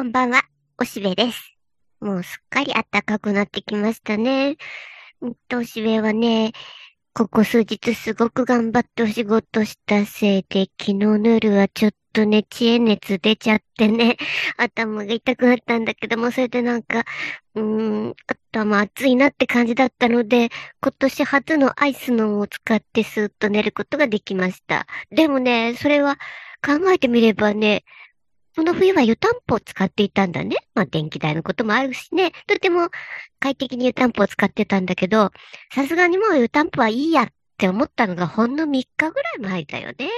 こんばんは、おしべです。もうすっかり暖かくなってきましたね。うんと、おしべはね、ここ数日すごく頑張ってお仕事したせいで、昨日の夜はちょっとね、知恵熱出ちゃってね、頭が痛くなったんだけども、それでなんか、うーん、頭熱いなって感じだったので、今年初のアイスのを使ってスーッと寝ることができました。でもね、それは考えてみればね、この冬は湯たんぽを使っていたんだね。まあ電気代のこともあるしね。とても快適に湯たんぽを使ってたんだけど、さすがにもう湯たんぽはいいやって思ったのがほんの3日ぐらい前だよね。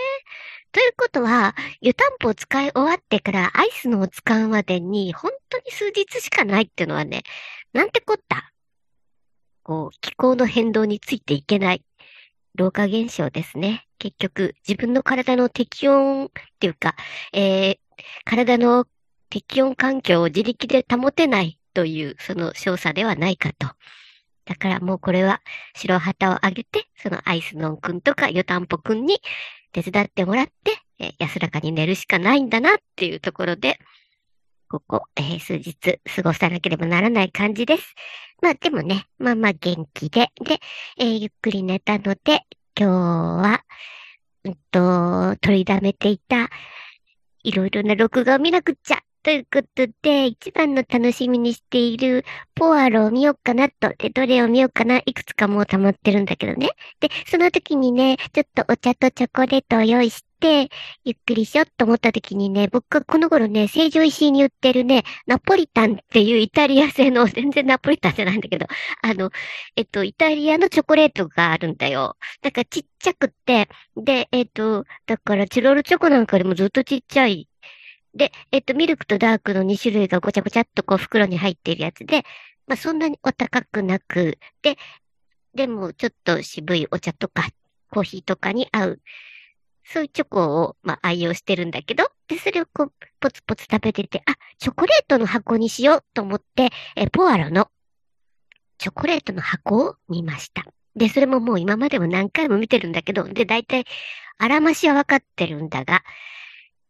ということは、湯たんぽを使い終わってからアイスのを使うまでに本当に数日しかないっていうのはね、なんてこった？こう、気候の変動についていけない老化現象ですね。結局、自分の体の適温っていうか、えー、体の適温環境を自力で保てないという、その少佐ではないかと。だからもうこれは白旗をあげて、そのアイスノンくんとか湯たんぽくんに手伝ってもらって、え、安らかに寝るしかないんだなっていうところで、ここ、えー、数日過ごさなければならない感じです。まあでもね、まあまあ元気で、で、えー、ゆっくり寝たので、今日は、うんと、取りだめていた、いろいろな録画を見なくっちゃ。ということで、一番の楽しみにしているポアロを見ようかなと。で、どれを見ようかな。いくつかもう溜まってるんだけどね。で、その時にね、ちょっとお茶とチョコレートを用意して、ゆっくりしようと思った時にね、僕この頃ね、成城石井に売ってるね、ナポリタンっていうイタリア製の、全然ナポリタンじゃないんだけど、あの、えっと、イタリアのチョコレートがあるんだよ。だからちっちゃくって、で、えっと、だからチロルチョコなんかよりもずっとちっちゃいで、えっと、ミルクとダークの2種類がごちゃごちゃっとこう袋に入っているやつで、まあそんなにお高くなく、で、でもちょっと渋いお茶とかコーヒーとかに合う、そういうチョコを、まあ愛用してるんだけど、で、それをこう、ポツポツ食べてて、あ、チョコレートの箱にしようと思って、え、ポアロのチョコレートの箱を見ました。で、それももう今までも何回も見てるんだけど、で、大体、あらましはわかってるんだが、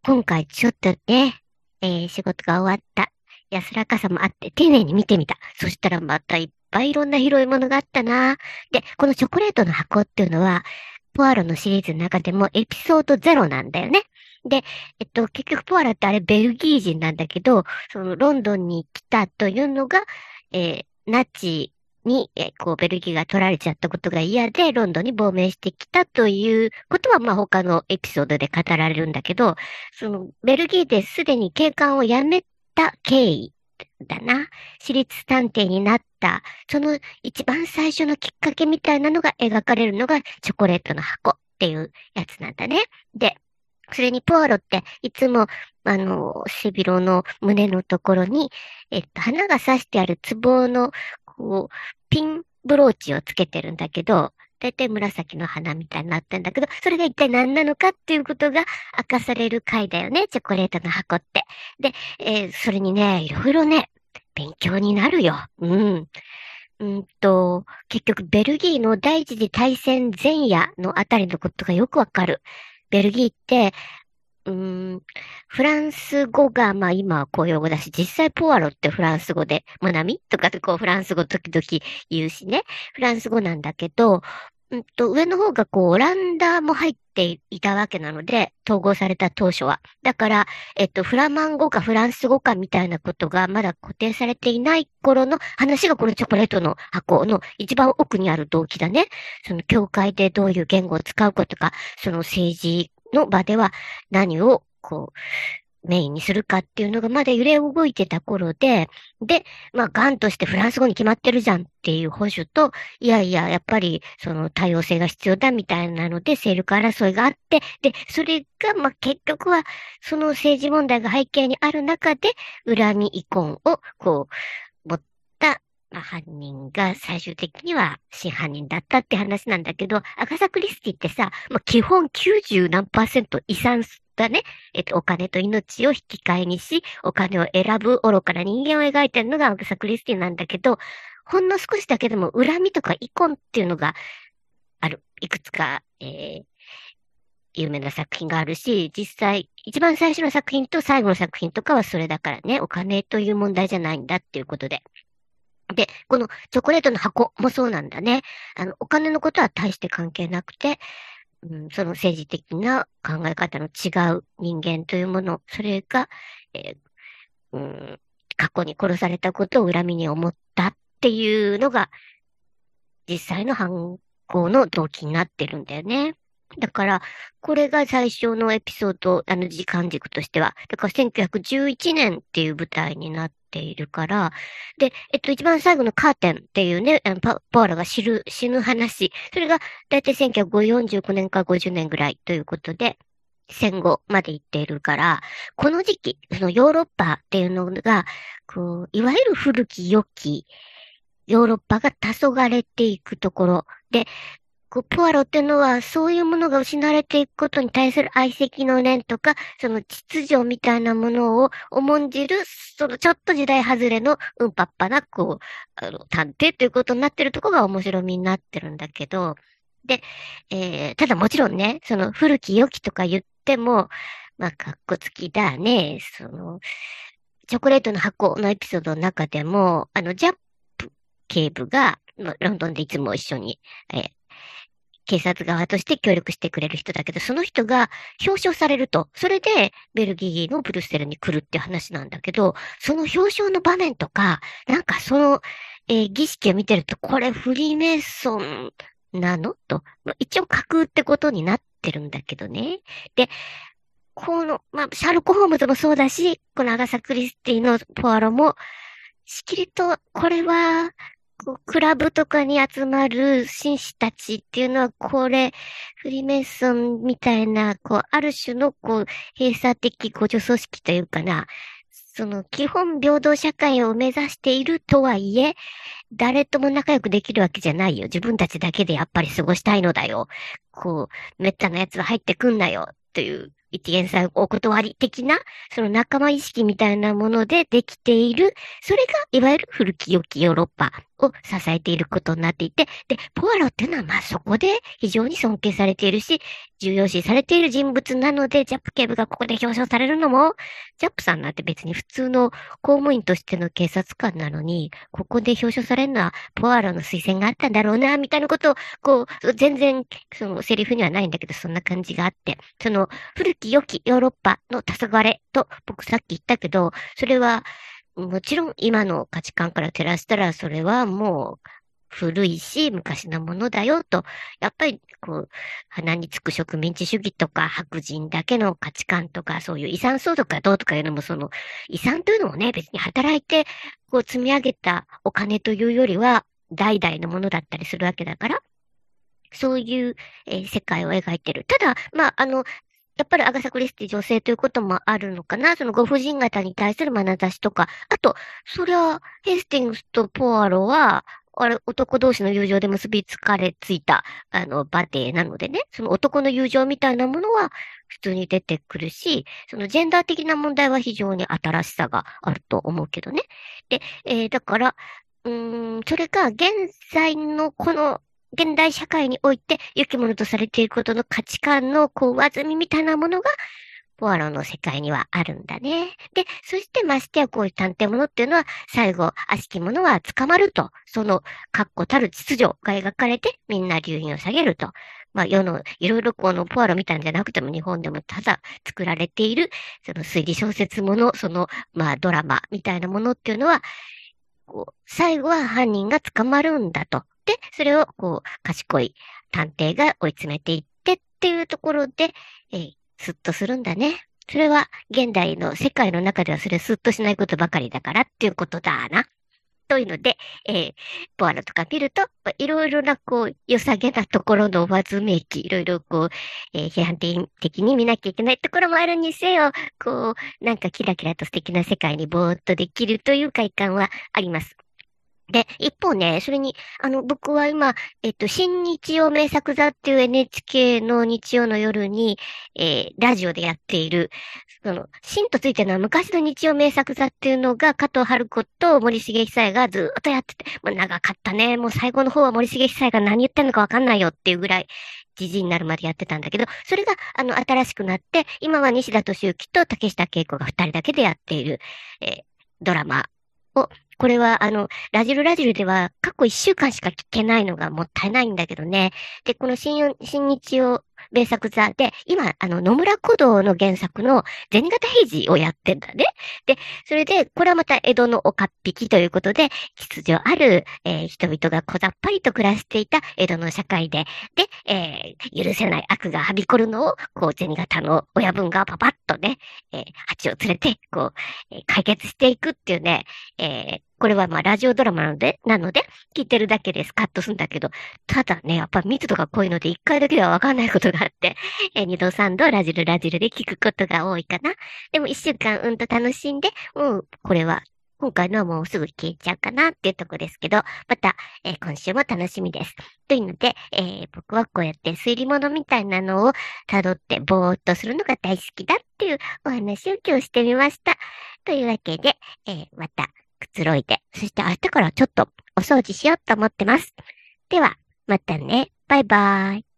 今回ちょっとね、えー、仕事が終わった。安らかさもあって丁寧に見てみた。そしたらまたいっぱいいろんな拾い物があったな。で、このチョコレートの箱っていうのは、ポアロのシリーズの中でもエピソードゼロなんだよね。で、えっと、結局ポアロってあれベルギー人なんだけど、そのロンドンに来たというのが、えー、ナチに、えこう、ベルギーが取られちゃったことが嫌で、ロンドンに亡命してきたということは、まあ、他のエピソードで語られるんだけど、その、ベルギーですでに警官を辞めた経緯だな。私立探偵になった、その一番最初のきっかけみたいなのが描かれるのが、チョコレートの箱っていうやつなんだね。で、それにポアロっていつも、あの、背広の胸のところに、えっと、花が刺してある壺のこう、ピンブローチをつけてるんだけど、だいたい紫の花みたいになってんだけど、それが一体何なのかっていうことが明かされる回だよね、チョコレートの箱って。で、えー、それにね、いろいろね、勉強になるよ。うん。うんと、結局、ベルギーの第一次大戦前夜のあたりのことがよくわかる。ベルギーって、うん、フランス語が、まあ今は公用語だし、実際ポアロってフランス語で、マナミとかでこうフランス語時々言うしね、フランス語なんだけど、うんと、上の方がこう、オランダも入っていたわけなので、統合された当初は。だから、えっと、フラマン語かフランス語かみたいなことがまだ固定されていない頃の話がこのチョコレートの箱の一番奥にある動機だね。その教会でどういう言語を使うことか、その政治の場では何をこう、メインにするかっていうのがまだ揺れ動いてた頃で、で、まあ、ガンとしてフランス語に決まってるじゃんっていう保守と、いやいや、やっぱり、その多様性が必要だみたいなので、勢力争いがあって、で、それが、まあ、結局は、その政治問題が背景にある中で、恨み遺恨を、こう、犯人が最終的には真犯人だったって話なんだけど、アガサ・クリスティってさ、まあ、基本90何パーセント遺産だね。えっと、お金と命を引き換えにし、お金を選ぶ愚かな人間を描いてるのがアガサ・クリスティなんだけど、ほんの少しだけでも恨みとか遺恨っていうのがある。いくつか、えー、有名な作品があるし、実際、一番最初の作品と最後の作品とかはそれだからね、お金という問題じゃないんだっていうことで。で、このチョコレートの箱もそうなんだね。あの、お金のことは大して関係なくて、うん、その政治的な考え方の違う人間というもの、それが、えー、うん、過去に殺されたことを恨みに思ったっていうのが、実際の犯行の動機になってるんだよね。だから、これが最初のエピソード、あの時間軸としては。だから1911年っていう舞台になっているから、で、えっと、一番最後のカーテンっていうね、あのパパーラが死ぬ、死ぬ話。それが、だいたい1949年から50年ぐらいということで、戦後まで行っているから、この時期、そのヨーロッパっていうのが、こう、いわゆる古き良き、ヨーロッパが黄昏れていくところで、こう、ポアロっていうのは、そういうものが失われていくことに対する愛惜の念とか、その秩序みたいなものを重んじる、そのちょっと時代外れのうんぱっぱな、こう、あの、探偵ということになってるとこが面白みになってるんだけど、で、えー、ただもちろんね、その古き良きとか言っても、まあ、かっこつきだね、その、チョコレートの箱のエピソードの中でも、あの、ジャップ警部が、ロンドンでいつも一緒に、えー、警察側として協力してくれる人だけど、その人が表彰されると、それでベルギーのブルッセルに来るっていう話なんだけど、その表彰の場面とか、なんかその、えー、儀式を見てると、これフリーメイソンなの？と、一応架空ってことになってるんだけどね。で、この、まあ、シャーロック・ホームズもそうだし、このアガサ・クリスティのポアロも、しきりと、これは、こう、クラブとかに集まる紳士たちっていうのは、これ、フリーメイソンみたいな、こう、ある種の、こう、閉鎖的互助組織というかな、その、基本平等社会を目指しているとはいえ、誰とも仲良くできるわけじゃないよ。自分たちだけでやっぱり過ごしたいのだよ。こう、めったな奴は入ってくんなよ。という一元さんお断り的な、その仲間意識みたいなものでできている、それがいわゆる古き良きヨーロッパを支えていることになっていて、で、ポアロっていうのはまあそこで非常に尊敬されているし、重要視されている人物なので、ジャップ警部がここで表彰されるのも、ジャップさんなんて別に普通の公務員としての警察官なのに、ここで表彰されるのはポアロの推薦があったんだろうな、みたいなことを、こう、全然、そのセリフにはないんだけど、そんな感じがあって、その古き良きヨーロッパの黄昏と僕さっき言ったけど、それはもちろん今の価値観から照らしたら、それはもう古いし、昔のものだよと、やっぱり、こう、鼻につく植民地主義とか、白人だけの価値観とか、そういう遺産相続がどうとかいうのも、その、遺産というのもね、別に働いて、こう、積み上げたお金というよりは、代々のものだったりするわけだから、そういう、えー、世界を描いてる。ただ、まあ、あの、やっぱりアガサ・クリスティ女性ということもあるのかなそのご婦人方に対する眼差しとか。あと、そりゃ、ヘスティングスとポアロは、あれ、男同士の友情で結びつかれついた、あの、バデーなのでね、その男の友情みたいなものは普通に出てくるし、そのジェンダー的な問題は非常に新しさがあると思うけどね。で、えー、だから、うーん、それが現在のこの現代社会において良きものとされていることの価値観のこう上積みみたいなものが、ポアロの世界にはあるんだね。で、そしてましてやこういう探偵物っていうのは、最後、悪しき者は捕まると、その、確固たる秩序が描かれて、みんな留飲を下げると。まあ、世の、いろいろこのポアロみたいなんじゃなくても、日本でもただ作られている、その推理小説もの、その、まあ、ドラマみたいなものっていうのは、こう、最後は犯人が捕まるんだと。で、それを、こう、賢い探偵が追い詰めていってっていうところで、えー、スッとするんだね。それは、現代の世界の中ではそれスッとしないことばかりだからっていうことだな。というので、えー、ポアロとか見ると、いろいろな、こう、良さげなところの上ずめき、いろいろこう、えー、批判的に見なきゃいけないところもあるにせよ、こう、なんかキラキラと素敵な世界にぼーっとできるという快感はあります。で、一方ね、それに、あの、僕は今、えっと、新日曜名作座っていう NHK の日曜の夜に、えー、ラジオでやっている、その、新とついてるのは昔の日曜名作座っていうのが、加藤春子と森重久彌がずっとやってて、もう長かったね。もう最後の方は森重久彌が何言ってんのかわかんないよっていうぐらい、じじになるまでやってたんだけど、それが、あの、新しくなって、今は西田敏行と竹下恵子が二人だけでやっている、えー、ドラマを、これは、あの、ラジルラジルでは過去一週間しか聞けないのがもったいないんだけどね。で、この新、日曜名作座で、今、あの、野村古道の原作の銭形平次をやってんだね。で、それで、これはまた江戸の岡っ引きということで、秩序ある、えー、人々が小ざっぱりと暮らしていた江戸の社会で、で、えー、許せない悪がはびこるのを、こう、銭形の親分がパパッとね、えー、蜂を連れて、こう、え、解決していくっていうね、え、これはまあラジオドラマなので、なので、聞いてるだけでスカッとするんだけど、ただね、やっぱ密度が濃いので一回だけではわかんないことがあって、えー、二度三度ラジルラジルで聞くことが多いかな。でも一週間うんと楽しんで、うん、これは今回のはもうすぐ消えちゃうかなっていうとこですけど、また、えー、今週も楽しみです。というので、えー、僕はこうやって推理物みたいなのを辿ってぼーっとするのが大好きだっていうお話を今日してみました。というわけで、えー、またくつろいで、そして明日からちょっとお掃除しようと思ってます。では、またね。バイバーイ。